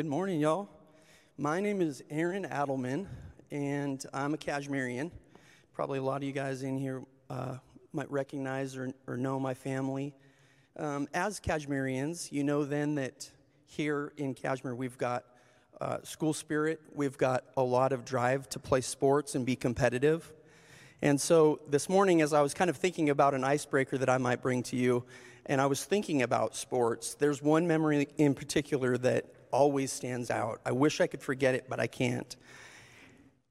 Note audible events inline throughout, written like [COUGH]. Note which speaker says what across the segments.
Speaker 1: good morning, y'all. My name is Aaron Adelman, and I'm a Cashmerian. Probably a lot of you guys in here uh, might recognize or, or know my family. Um, as Cashmerians, you know then that here in Cashmere we've got uh, school spirit, we've got a lot of drive to play sports and be competitive. And so this morning, as I was kind of thinking about an icebreaker that I might bring to you, and I was thinking about sports, there's one memory in particular that always stands out. I wish I could forget it, but I can't.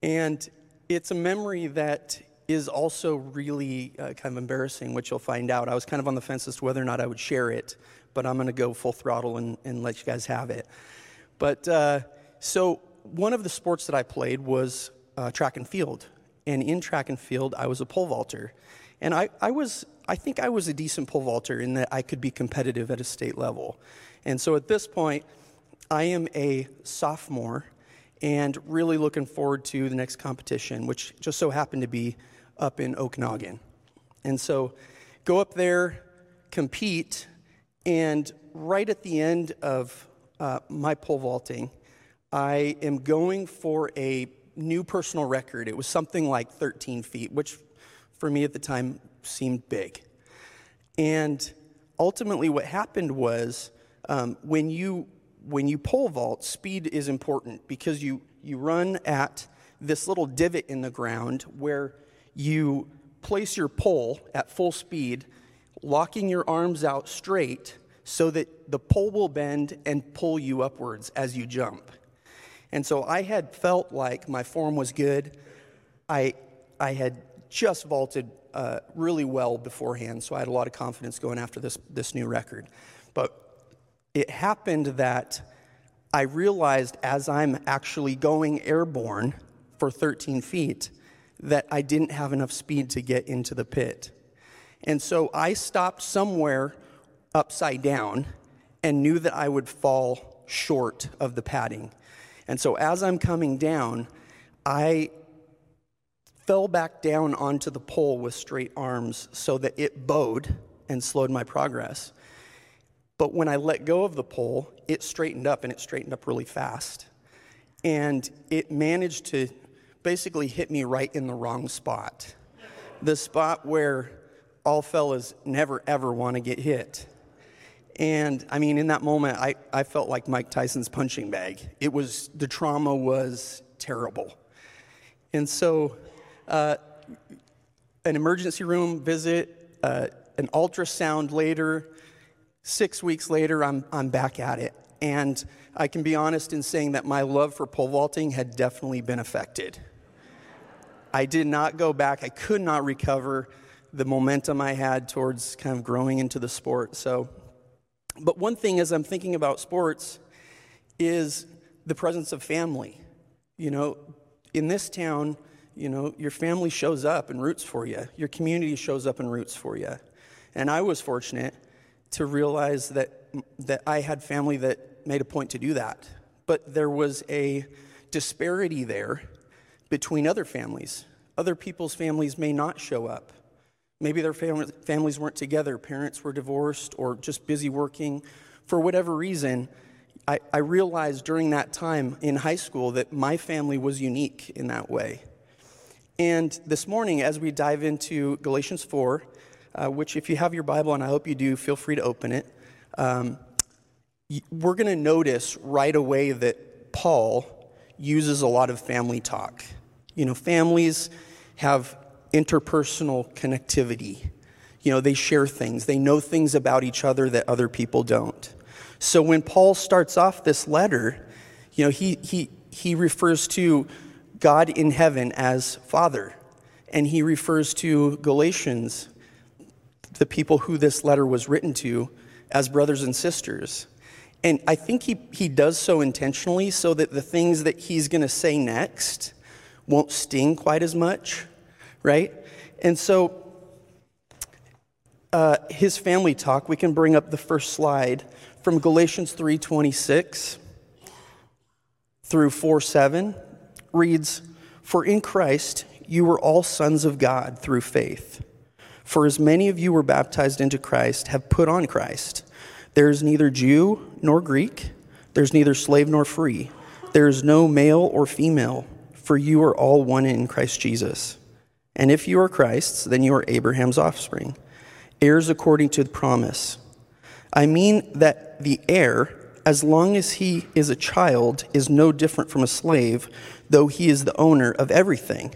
Speaker 1: And it's a memory that is also really uh, kind of embarrassing, which you'll find out. I was kind of on the fence as to whether or not I would share it, but I'm going to go full throttle and, and, let you guys have it. But uh, so, one of the sports that I played was uh, track and field. And in track and field, I was a pole vaulter. And I, I was, I think I was a decent pole vaulter in that I could be competitive at a state level. And so at this point, I am a sophomore and really looking forward to the next competition, which just so happened to be up in Okanogan. And so go up there, compete, and right at the end of uh, my pole vaulting, I am going for a new personal record. It was something like 13 feet, which for me at the time seemed big. And ultimately, what happened was um, when you when you pole vault, speed is important because you you run at this little divot in the ground where you place your pole at full speed, locking your arms out straight so that the pole will bend and pull you upwards as you jump. And so I had felt like my form was good. I, I had just vaulted uh, really well beforehand, so I had a lot of confidence going after this, this new record. But it happened that I realized as I'm actually going airborne for 13 feet that I didn't have enough speed to get into the pit. And so I stopped somewhere upside down and knew that I would fall short of the padding. And so as I'm coming down, I fell back down onto the pole with straight arms so that it bowed and slowed my progress. But when I let go of the pole, it straightened up and it straightened up really fast. And it managed to basically hit me right in the wrong spot. The spot where all fellas never ever want to get hit. And I mean, in that moment, I, I felt like Mike Tyson's punching bag. It was, the trauma was terrible. And so uh, an emergency room visit, uh, an ultrasound later. Six weeks later, I'm, I'm back at it. And I can be honest in saying that my love for pole vaulting had definitely been affected. I did not go back, I could not recover the momentum I had towards kind of growing into the sport. So, but one thing as I'm thinking about sports is the presence of family. You know, in this town, you know, your family shows up and roots for you. Your community shows up and roots for you. And I was fortunate to realize that, that I had family that made a point to do that. But there was a disparity there between other families. Other people's families may not show up. Maybe their fam- families weren't together, parents were divorced, or just busy working. For whatever reason, I, I realized during that time in high school that my family was unique in that way. And this morning, as we dive into Galatians 4, uh, which, if you have your Bible, and I hope you do, feel free to open it, um, we're going to notice right away that Paul uses a lot of family talk. You know, families have interpersonal connectivity. You know, they share things, they know things about each other that other people don't. So when Paul starts off this letter, you know, he, he, he refers to God in heaven as Father. And he refers to Galatians, the people who this letter was written to, as brothers and sisters. And I think he, he does so intentionally so that the things that he's going to say next won't sting quite as much, right? And so uh, his family talk, we can bring up the first slide from Galatians 3:26 through 4 7 reads, For in Christ you were all sons of God through faith. For as many of you were baptized into Christ have put on Christ. There is neither Jew nor Greek, There's neither slave nor free. There is no male or female, for you are all one in Christ Jesus. And if you are Christ's, then you are Abraham's offspring, heirs according to the promise. I mean that the heir, as long as he is a child, is no different from a slave, though he is the owner of everything.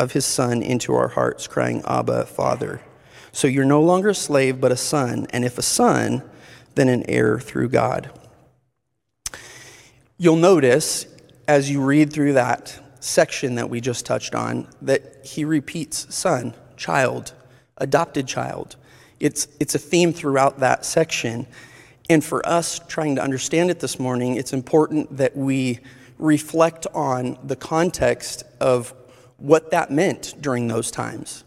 Speaker 1: of his Son into our hearts, crying, Abba, Father. So you're no longer a slave, but a son. And if a son, then an heir through God. You'll notice as you read through that section that we just touched on that he repeats son, child, adopted child. It's, it's a theme throughout that section. And for us trying to understand it this morning, it's important that we reflect on the context of what that meant during those times.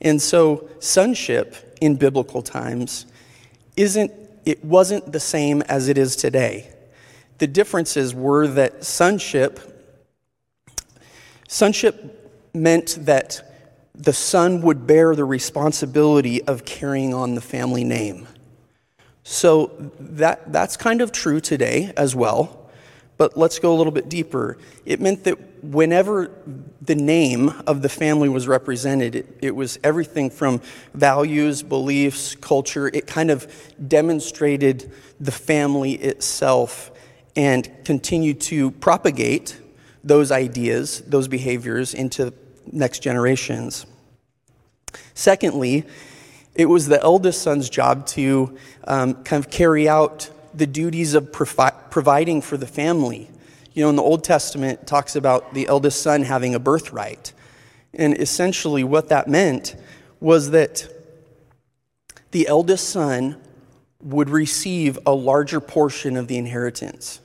Speaker 1: And so, sonship in biblical times isn't, it wasn't the same as it is today. The differences were that sonship, sonship meant that the son would bear the responsibility of carrying on the family name. So that, that's kind of true today as well. But let's go a little bit deeper. It meant that whenever the name of the family was represented, it, it, was everything from values, beliefs, culture. It kind of demonstrated the family itself and continued to propagate those ideas, those behaviors into next generations. Secondly, it was the eldest son's job to um, kind of carry out the duties of provi- providing for the family. You know, in the Old Testament, it talks about the eldest son having a birthright. And essentially, what that meant was that the eldest son would receive a larger portion of the inheritance.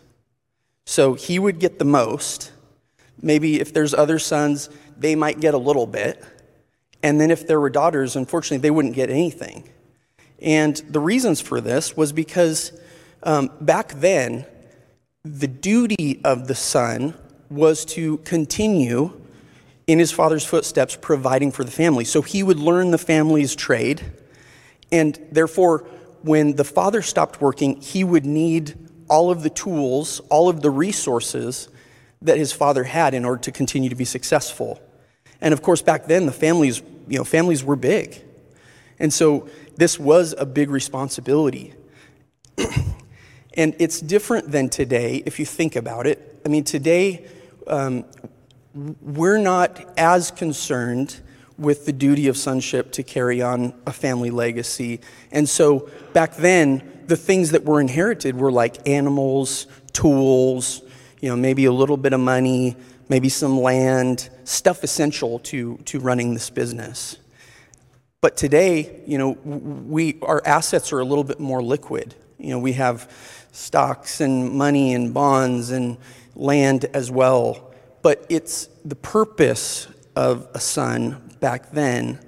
Speaker 1: So he would get the most. Maybe if there's other sons, they might get a little bit. And then if there were daughters, unfortunately, they wouldn't get anything. And the reasons for this was because um, back then, the duty of the son was to continue in his father's footsteps, providing for the family. So he would learn the family's trade, and therefore, when the father stopped working, he would need all of the tools, all of the resources that his father had in order to continue to be successful. And of course, back then, the families, you know, families were big. And so this was a big responsibility. [CLEARS THROAT] And it's different than today if you think about it. I mean, today, um, we're not as concerned with the duty of sonship to carry on a family legacy. And so back then, the things that were inherited were like animals, tools, you know, maybe a little bit of money, maybe some land, stuff essential to, to running this business. But today, you know, we, our assets are a little bit more liquid. You know, we have stocks and money and bonds and land as well. But it's the purpose of a son back then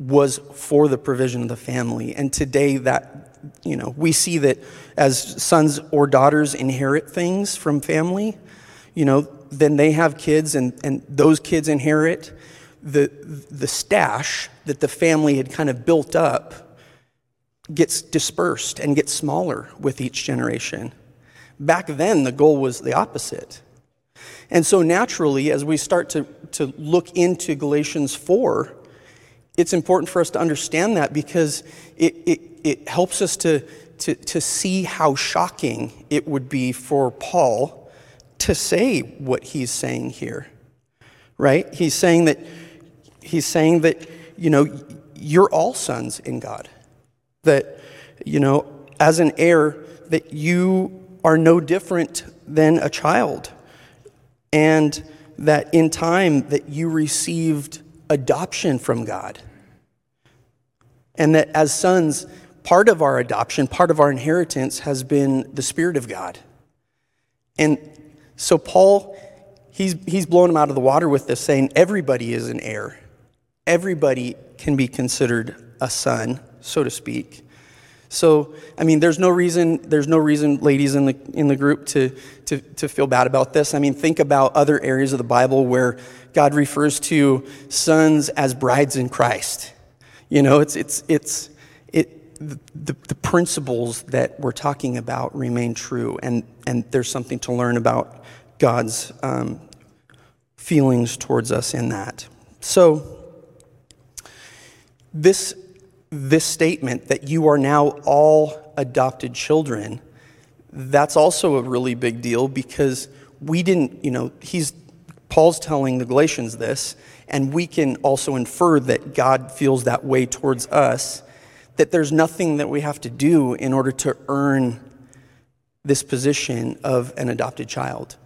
Speaker 1: was for the provision of the family. And today that, you know, we see that as sons or daughters inherit things from family, you know, then they have kids and, and those kids inherit the, the stash that the family had kind of built up gets dispersed and gets smaller with each generation. Back then, the goal was the opposite. And so, naturally, as we start to, to look into Galatians 4, it's important for us to understand that because it, it, it helps us to, to, to see how shocking it would be for Paul to say what he's saying here. Right? He's saying that, he's saying that, you know, you're all sons in God that, you know, as an heir, that you are no different than a child. And that in time that you received adoption from God. And that as sons, part of our adoption, part of our inheritance has been the Spirit of God. And so Paul, he's, he's blown him out of the water with this, saying everybody is an heir. Everybody can be considered a son, so to speak. So, I mean, there's no reason, there's no reason, ladies in the, in the group, to, to, to feel bad about this. I mean, think about other areas of the Bible where God refers to sons as brides in Christ. You know, it's, it's, it's, it, the, the principles that we're talking about remain true, and, and there's something to learn about God's um, feelings towards us in that. So, this this statement that you are now all adopted children, that's also a really big deal because we didn't, you know, he's Paul's telling the Galatians this, and we can also infer that God feels that way towards us, that there's nothing that we have to do in order to earn this position of an adopted child.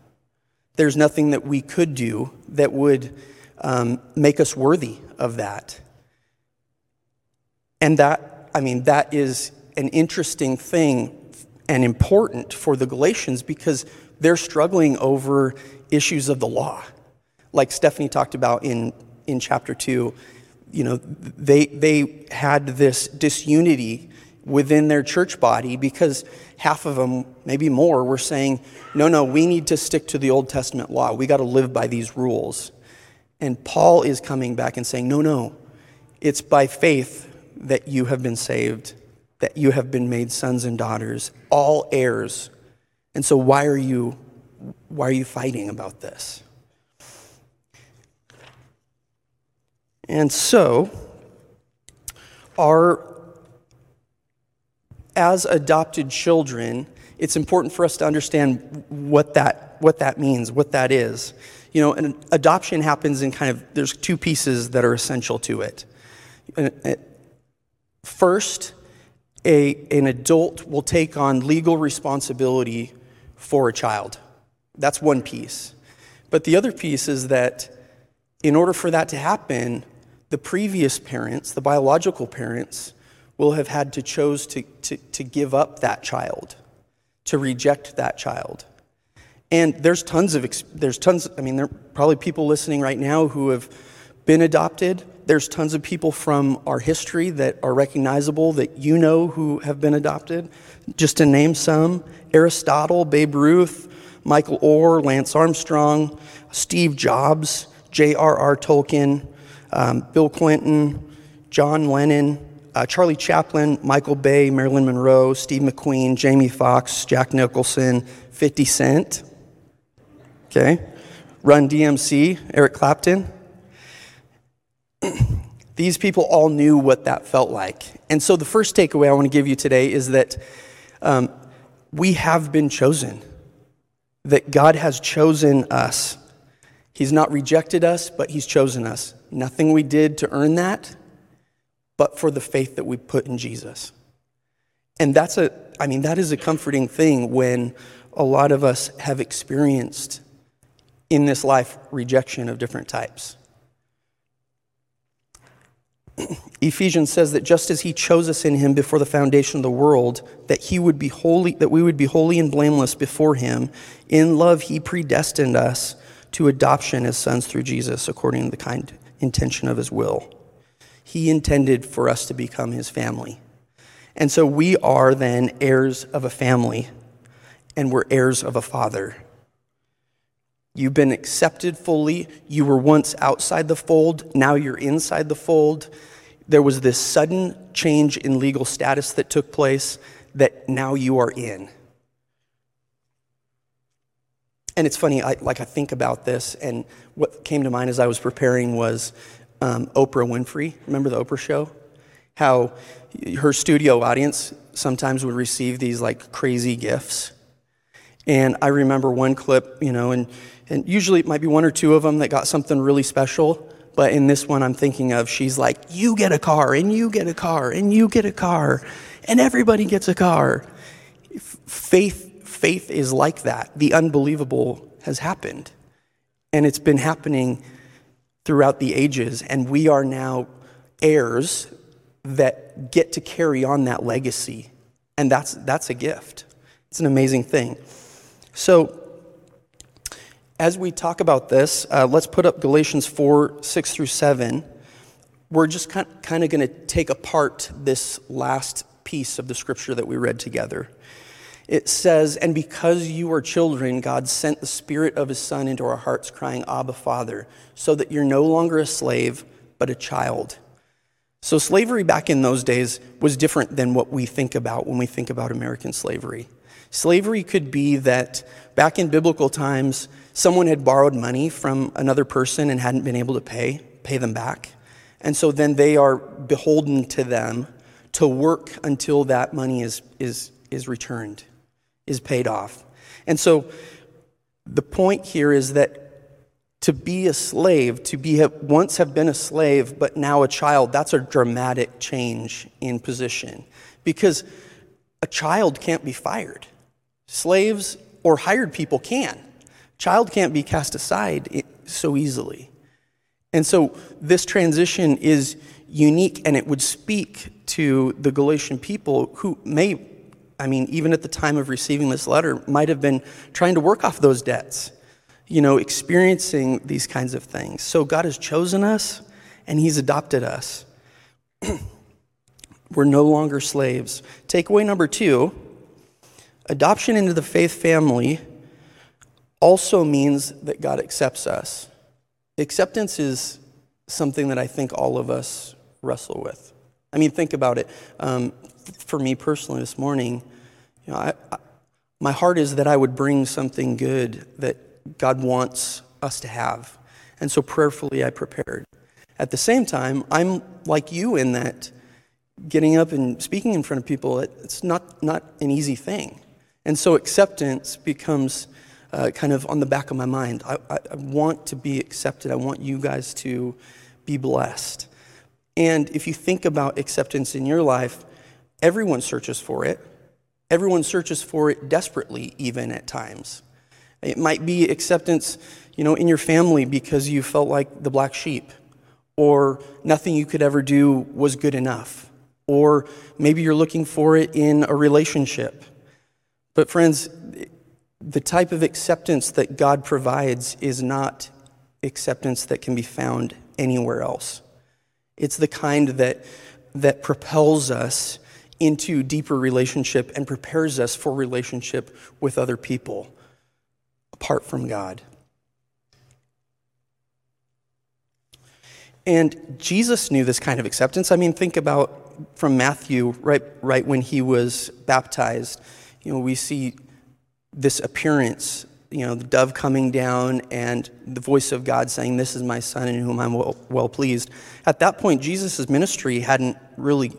Speaker 1: There's nothing that we could do that would um, make us worthy of that. And that, I mean, that is an interesting thing and important for the Galatians because they're struggling over issues of the law. Like Stephanie talked about in, in chapter two, you know, they, they had this disunity within their church body because half of them, maybe more, were saying, no, no, we need to stick to the Old Testament law. We got to live by these rules. And Paul is coming back and saying, no, no, it's by faith that you have been saved, that you have been made sons and daughters, all heirs. And so why are you why are you fighting about this? And so our as adopted children, it's important for us to understand what that what that means, what that is. You know, an adoption happens in kind of there's two pieces that are essential to it. Uh, uh, First, a, an adult will take on legal responsibility for a child. That's one piece. But the other piece is that in order for that to happen, the previous parents, the biological parents, will have had to chose to, to, to give up that child, to reject that child. And there's tons of, there's tons, I mean, there are probably people listening right now who have been adopted there's tons of people from our history that are recognizable that you know who have been adopted. Just to name some Aristotle, Babe Ruth, Michael Oher, Lance Armstrong, Steve Jobs, J.R.R. Tolkien, um, Bill Clinton, John Lennon, uh, Charlie Chaplin, Michael Bay, Marilyn Monroe, Steve McQueen, Jamie Foxx, Jack Nicholson, 50 Cent. Okay. Run DMC, Eric Clapton. [CLEARS THROAT] These people all knew what that felt like. And so, the first takeaway I want to give you today is that um, we have been chosen, that God has chosen us. He's not rejected us, but He's chosen us. Nothing we did to earn that, but for the faith that we put in Jesus. And that's a, I mean, that is a comforting thing when a lot of us have experienced in this life rejection of different types. Ephesians says that just as he chose us in him before the foundation of the world, that he would be holy, that we would be holy and blameless before him, in love he predestined us to adoption as sons through Jesus, according to the kind intention of his will. He intended for us to become his family. And so we are then heirs of a family, and we're heirs of a father. You've been accepted fully. You were once outside the fold, now you're inside the fold. There was this sudden change in legal status that took place that now you are in. And it's funny, I, like I think about this, and what came to mind as I was preparing was um, Oprah Winfrey. Remember the Oprah show? How her studio audience sometimes would receive these like crazy gifts. And I remember one clip, you know, and and usually it might be one or two of them that got something really special. But in this one, I'm thinking of, she's like, you get a car, and you get a car, and you get a car, and everybody gets a car. Faith, faith is like that. The unbelievable has happened. And it's been happening throughout the ages. And we are now heirs that get to carry on that legacy. And that's, that's a gift. It's an amazing thing. So, as we talk about this, uh, let's put up Galatians 4 6 through 7. We're just kind, kind of going to take apart this last piece of the scripture that we read together. It says, And because you are children, God sent the Spirit of His Son into our hearts, crying, Abba, Father, so that you're no longer a slave, but a child. So, slavery back in those days was different than what we think about when we think about American slavery. Slavery could be that back in biblical times, someone had borrowed money from another person and hadn't been able to pay, pay them back. And so then they are beholden to them to work until that money is, is, is returned, is paid off. And so the point here is that to be a slave, to be once have been a slave, but now a child, that's a dramatic change in position because a child can't be fired. Slaves or hired people can. Child can't be cast aside so easily. And so this transition is unique and it would speak to the Galatian people who may, I mean, even at the time of receiving this letter, might have been trying to work off those debts you know, experiencing these kinds of things. So God has chosen us and He's adopted us. [CLEARS THROAT] We're no longer slaves. Takeaway number two adoption into the faith family also means that God accepts us. Acceptance is something that I think all of us wrestle with. I mean, think about it. Um, for me personally, this morning, you know, I, I, my heart is that I would bring something good that God wants us to have. And so prayerfully, I prepared. At the same time, I'm like you in that getting up and speaking in front of people, it's not, not an easy thing. And so acceptance becomes uh, kind of on the back of my mind. I, I, I want to be accepted. I want you guys to be blessed. And if you think about acceptance in your life, everyone searches for it. Everyone searches for it desperately, even at times. It might be acceptance, you know, in your family because you felt like the black sheep, or nothing you could ever do was good enough, or maybe you're looking for it in a relationship. But, friends, the type of acceptance that God provides is not acceptance that can be found anywhere else. It's the kind that, that propels us into deeper relationship and prepares us for relationship with other people apart from God. And Jesus knew this kind of acceptance. I mean, think about from Matthew, right, right when he was baptized. You know, we see this appearance, you know, the dove coming down and the voice of God saying, This is my son in whom I'm well, well pleased. At that point, Jesus' ministry hadn't really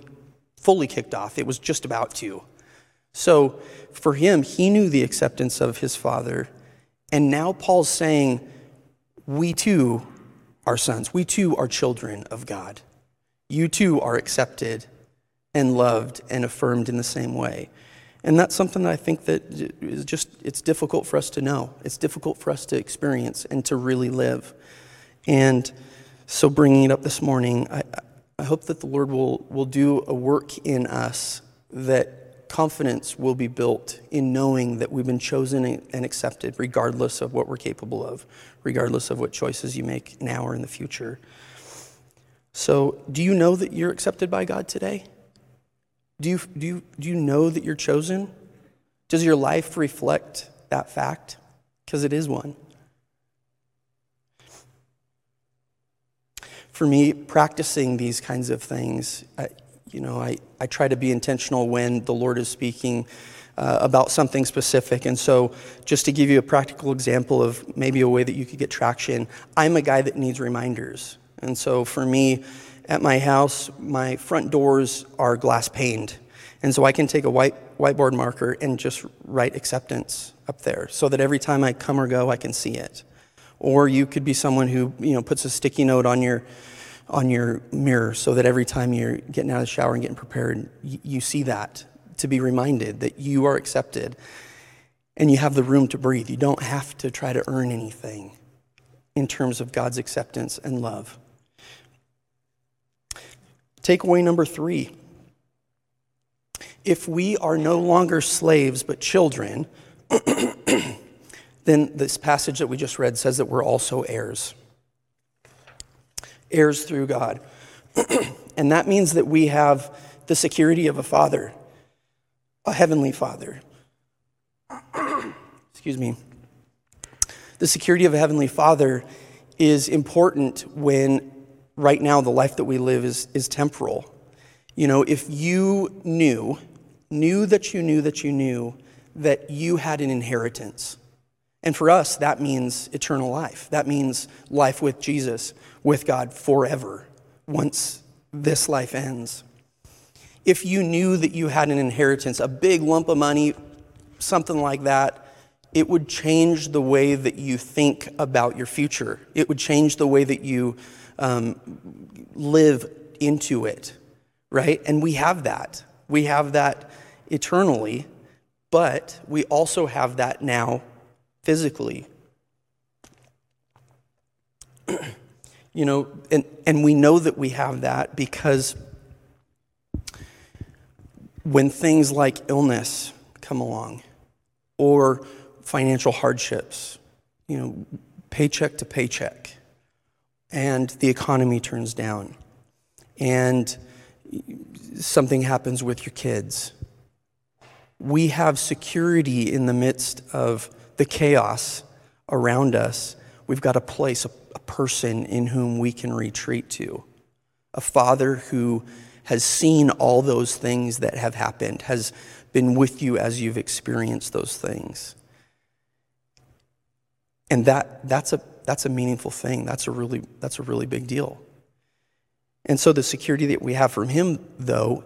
Speaker 1: fully kicked off, it was just about to. So for him, he knew the acceptance of his father and now Paul's saying, we too are sons. We too are children of God. You too are accepted and loved and affirmed in the same way. And that's something that I think that is just, it's difficult for us to know. It's difficult for us to experience and to really live. And so bringing it up this morning, I, I hope that the Lord will, will do a work in us that confidence will be built in knowing that we've been chosen and accepted, regardless of what we're capable of, regardless of what choices you make now or in the future. So, do you know that you're accepted by God today? Do you, do you, do you know that you're chosen? Does your life reflect that fact? Because it is one. For me, practicing these kinds of things, you know, I, I try to be intentional when the Lord is speaking uh, about something specific. And so, just to give you a practical example of maybe a way that you could get traction, I'm a guy that needs reminders. And so, for me, at my house, my front doors are glass paned. And so, I can take a white whiteboard marker and just write acceptance up there so that every time I come or go, I can see it. Or you could be someone who, you know, puts a sticky note on your on your mirror so that every time you're getting out of the shower and getting prepared, you, you see that to be reminded that you are accepted and you have the room to breathe. You don't have to try to earn anything in terms of God's acceptance and love. Takeaway number three if we are no longer slaves but children, [CLEARS THROAT] then this passage that we just read says that we're also heirs. Heirs through God. [CLEARS THROAT] and that means that we have the security of a father, a heavenly father. [CLEARS THROAT] Excuse me. The security of a heavenly father is important when right now the life that we live is, is temporal. You know, if you knew, knew that you knew that you knew that you had an inheritance, and for us, that means eternal life. That means life with Jesus, with God forever, once this life ends. If you knew that you had an inheritance, a big lump of money, something like that, it would change the way that you think about your future. It would change the way that you um, live into it, right? And we have that. We have that eternally, but we also have that now physically. [CLEARS THROAT] you know, and, and we know that we have that because when things like illness come along or financial hardships, you know, paycheck to paycheck, and the economy turns down, and something happens with your kids. We have security in the midst of the chaos around us. We've got a place, a, a person in whom we can retreat to, a father who has seen all those things that have happened, has been with you as you've experienced those things. And that, that's, a, that's a meaningful thing. That's a, really, that's a really big deal. And so the security that we have from him, though,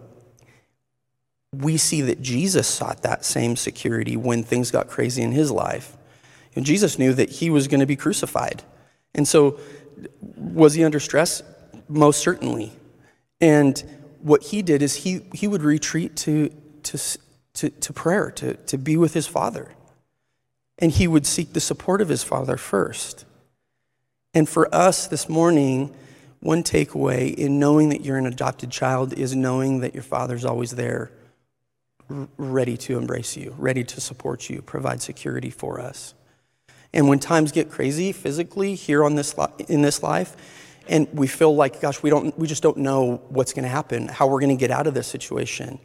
Speaker 1: we see that Jesus sought that same security when things got crazy in his life. And Jesus knew that he was going to be crucified. And so, was he under stress? Most certainly. And what he did is he, he would retreat to, to, to, to prayer, to, to be with his father and he would seek the support of his father first. And for us this morning, one takeaway in knowing that you're an adopted child is knowing that your father's always there, ready to embrace you, ready to support you, provide security for us. And when times get crazy physically here on this in this life, and we feel like, gosh, we don't, we just don't know what's going to happen, how we're going to get out of this situation.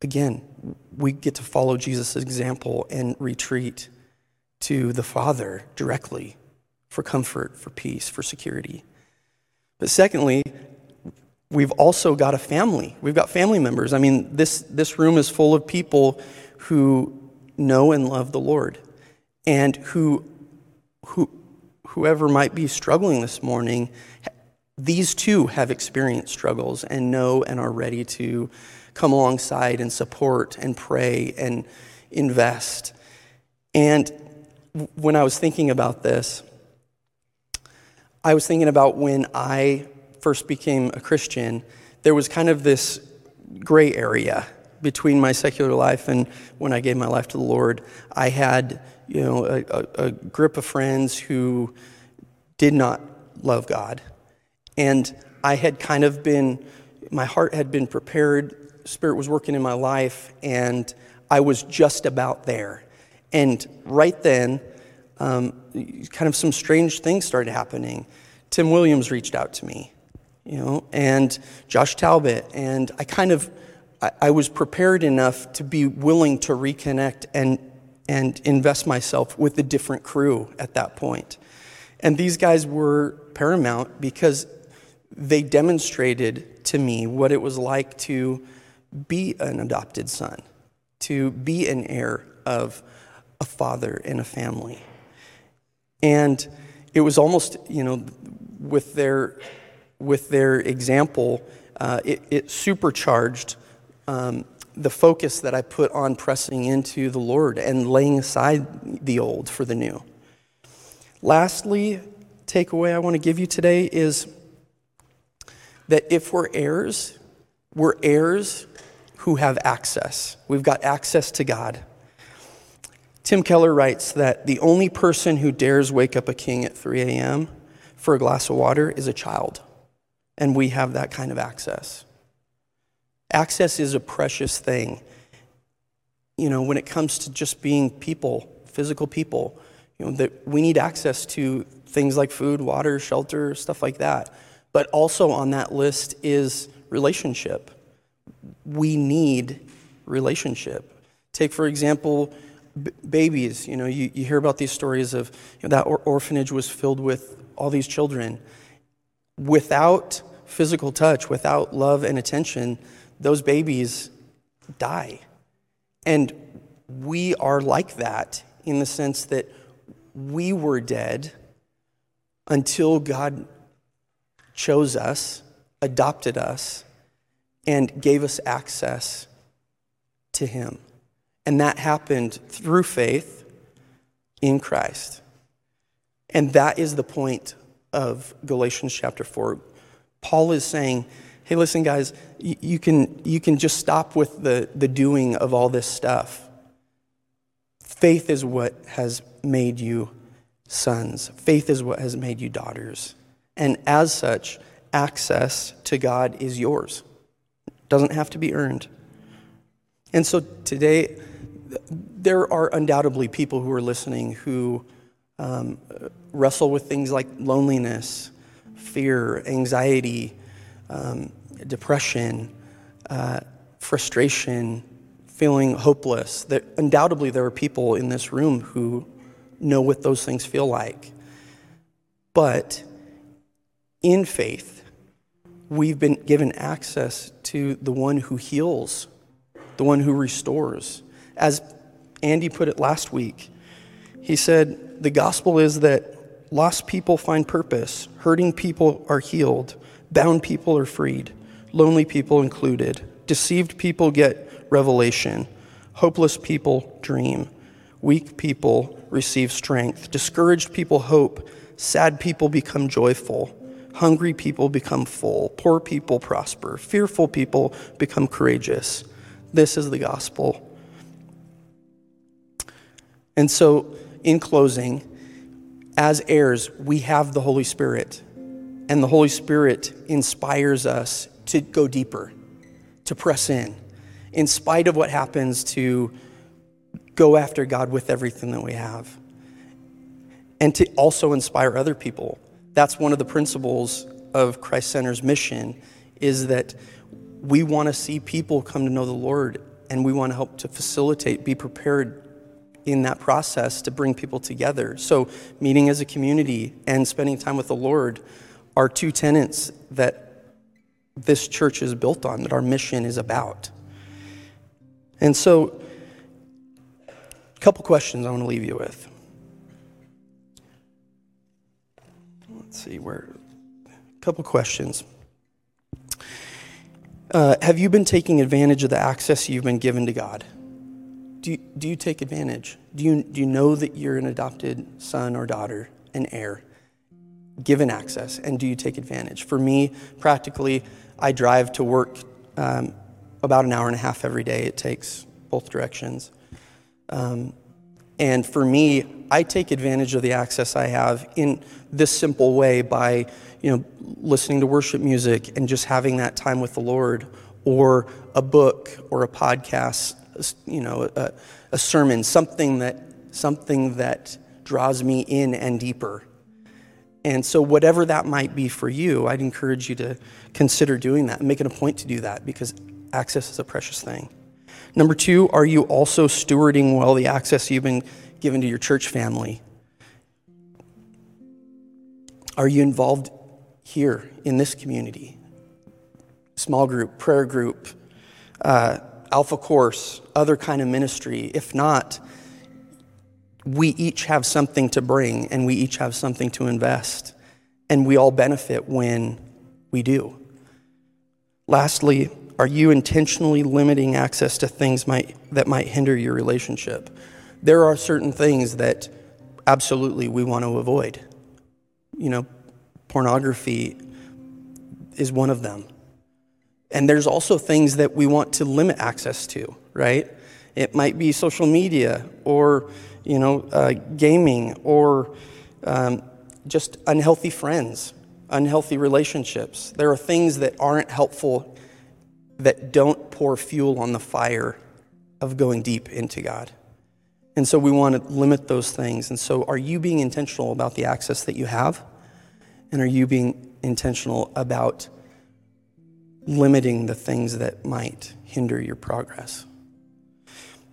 Speaker 1: Again, we get to follow Jesus' example and retreat to the Father directly for comfort, for peace, for security. But secondly, we've also got a family. We've got family members. I mean, this, this room is full of people who know and love the Lord and who, who, whoever might be struggling this morning, these too have experienced struggles and know and are ready to come alongside and support and pray and invest. And when I was thinking about this, I was thinking about when I first became a Christian, there was kind of this gray area between my secular life and when I gave my life to the Lord. I had, you know, a, a, a group of friends who did not love God. And I had kind of been, my heart had been prepared Spirit was working in my life, and I was just about there. And right then, um, kind of some strange things started happening. Tim Williams reached out to me, you know, and Josh Talbot, and I kind of, I, I was prepared enough to be willing to reconnect and and invest myself with a different crew at that point. And these guys were paramount because they demonstrated to me what it was like to be an adopted son, to be an heir of a father and a family. And it was almost, you know, with their, with their example, uh, it, it, supercharged um, the focus that I put on pressing into the Lord and laying aside the old for the new. Lastly, takeaway I want to give you today is that if we're heirs, we're heirs who have access. We've got access to God. Tim Keller writes that the only person who dares wake up a king at 3 a.m. for a glass of water is a child. And we have that kind of access. Access is a precious thing. You know, when it comes to just being people, physical people. You know, that we need access to things like food, water, shelter, stuff like that. But also on that list is relationship. We need relationship. Take, for example, babies. You know, you, you hear about these stories of you know, that or- orphanage was filled with all these children. Without physical touch, without love and attention, those babies die. And we are like that in the sense that we were dead until God chose us, adopted us, and gave us access to Him. And that happened through faith in Christ. And that is the point of Galatians chapter 4. Paul is saying, hey, listen, guys, you, can, you can just stop with the, the doing of all this stuff. Faith is what has made you sons, faith is what has made you daughters. And as such, access to God is yours. It doesn't have to be earned. And so today, there are undoubtedly people who are listening who um, wrestle with things like loneliness, fear, anxiety, um, depression, uh, frustration, feeling hopeless. That undoubtedly there are people in this room who know what those things feel like. But in faith, we've been given access to the one who heals, the one who restores. As Andy put it last week, he said, The gospel is that lost people find purpose, hurting people are healed, bound people are freed, lonely people included, deceived people get revelation, hopeless people dream, weak people receive strength, discouraged people hope, sad people become joyful. Hungry people become full, poor people prosper, fearful people become courageous. This is the gospel. And so, in closing, as heirs, we have the Holy Spirit, and the Holy Spirit inspires us to go deeper, to press in, in spite of what happens, to go after God with everything that we have, and to also inspire other people. That's one of the principles of Christ Center's mission is that we want to see people come to know the Lord and we want to help to facilitate, be prepared in that process to bring people together. So, meeting as a community and spending time with the Lord are two tenets that this church is built on, that our mission is about. And so, a couple questions I want to leave you with. Let's see where. A couple questions. Uh, have you been taking advantage of the access you've been given to God? Do you, do you take advantage? Do you, do you know that you're an adopted son or daughter, an heir, given access? And do you take advantage? For me, practically, I drive to work um, about an hour and a half every day. It takes both directions. Um, and for me, I take advantage of the access I have in this simple way by, you know, listening to worship music and just having that time with the Lord, or a book or a podcast, you know, a, a sermon, something that something that draws me in and deeper. And so, whatever that might be for you, I'd encourage you to consider doing that and make it a point to do that because access is a precious thing. Number two, are you also stewarding well the access you've been given to your church family? Are you involved here in this community? Small group, prayer group, uh, Alpha Course, other kind of ministry. If not, we each have something to bring and we each have something to invest, and we all benefit when we do. Lastly, are you intentionally limiting access to things might, that might hinder your relationship? There are certain things that absolutely we want to avoid you know, pornography is one of them. And there's also things that we want to limit access to, right? It might be social media or, you know, uh, gaming or um, just unhealthy friends, unhealthy relationships. There are things that aren't helpful that don't pour fuel on the fire of going deep into God. And so we want to limit those things. And so, are you being intentional about the access that you have? And are you being intentional about limiting the things that might hinder your progress?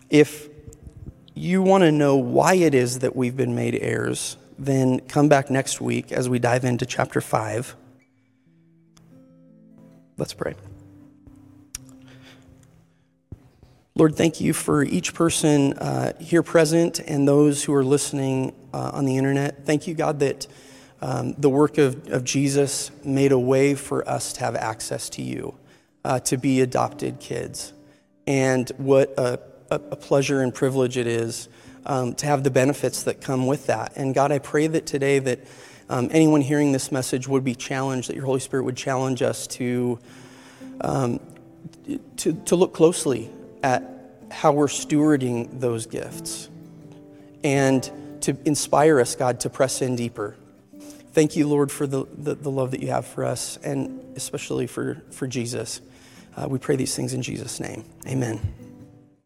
Speaker 1: If you want to know why it is that we've been made heirs, then come back next week as we dive into chapter 5. Let's pray. Lord, thank you for each person uh, here present and those who are listening uh, on the internet. Thank you, God, that um, the work of, of Jesus made a way for us to have access to you, uh, to be adopted kids. And what a, a, pleasure and privilege it is um, to have the benefits that come with that. And God, I pray that today that um, anyone hearing this message would be challenged, that your Holy Spirit would challenge us to, um, to, to look closely at how we're stewarding those gifts and to inspire us, God, to press in deeper. Thank you, Lord, for the, the, the love that you have for us and especially for, for Jesus. Uh, we pray these things in Jesus' name. Amen.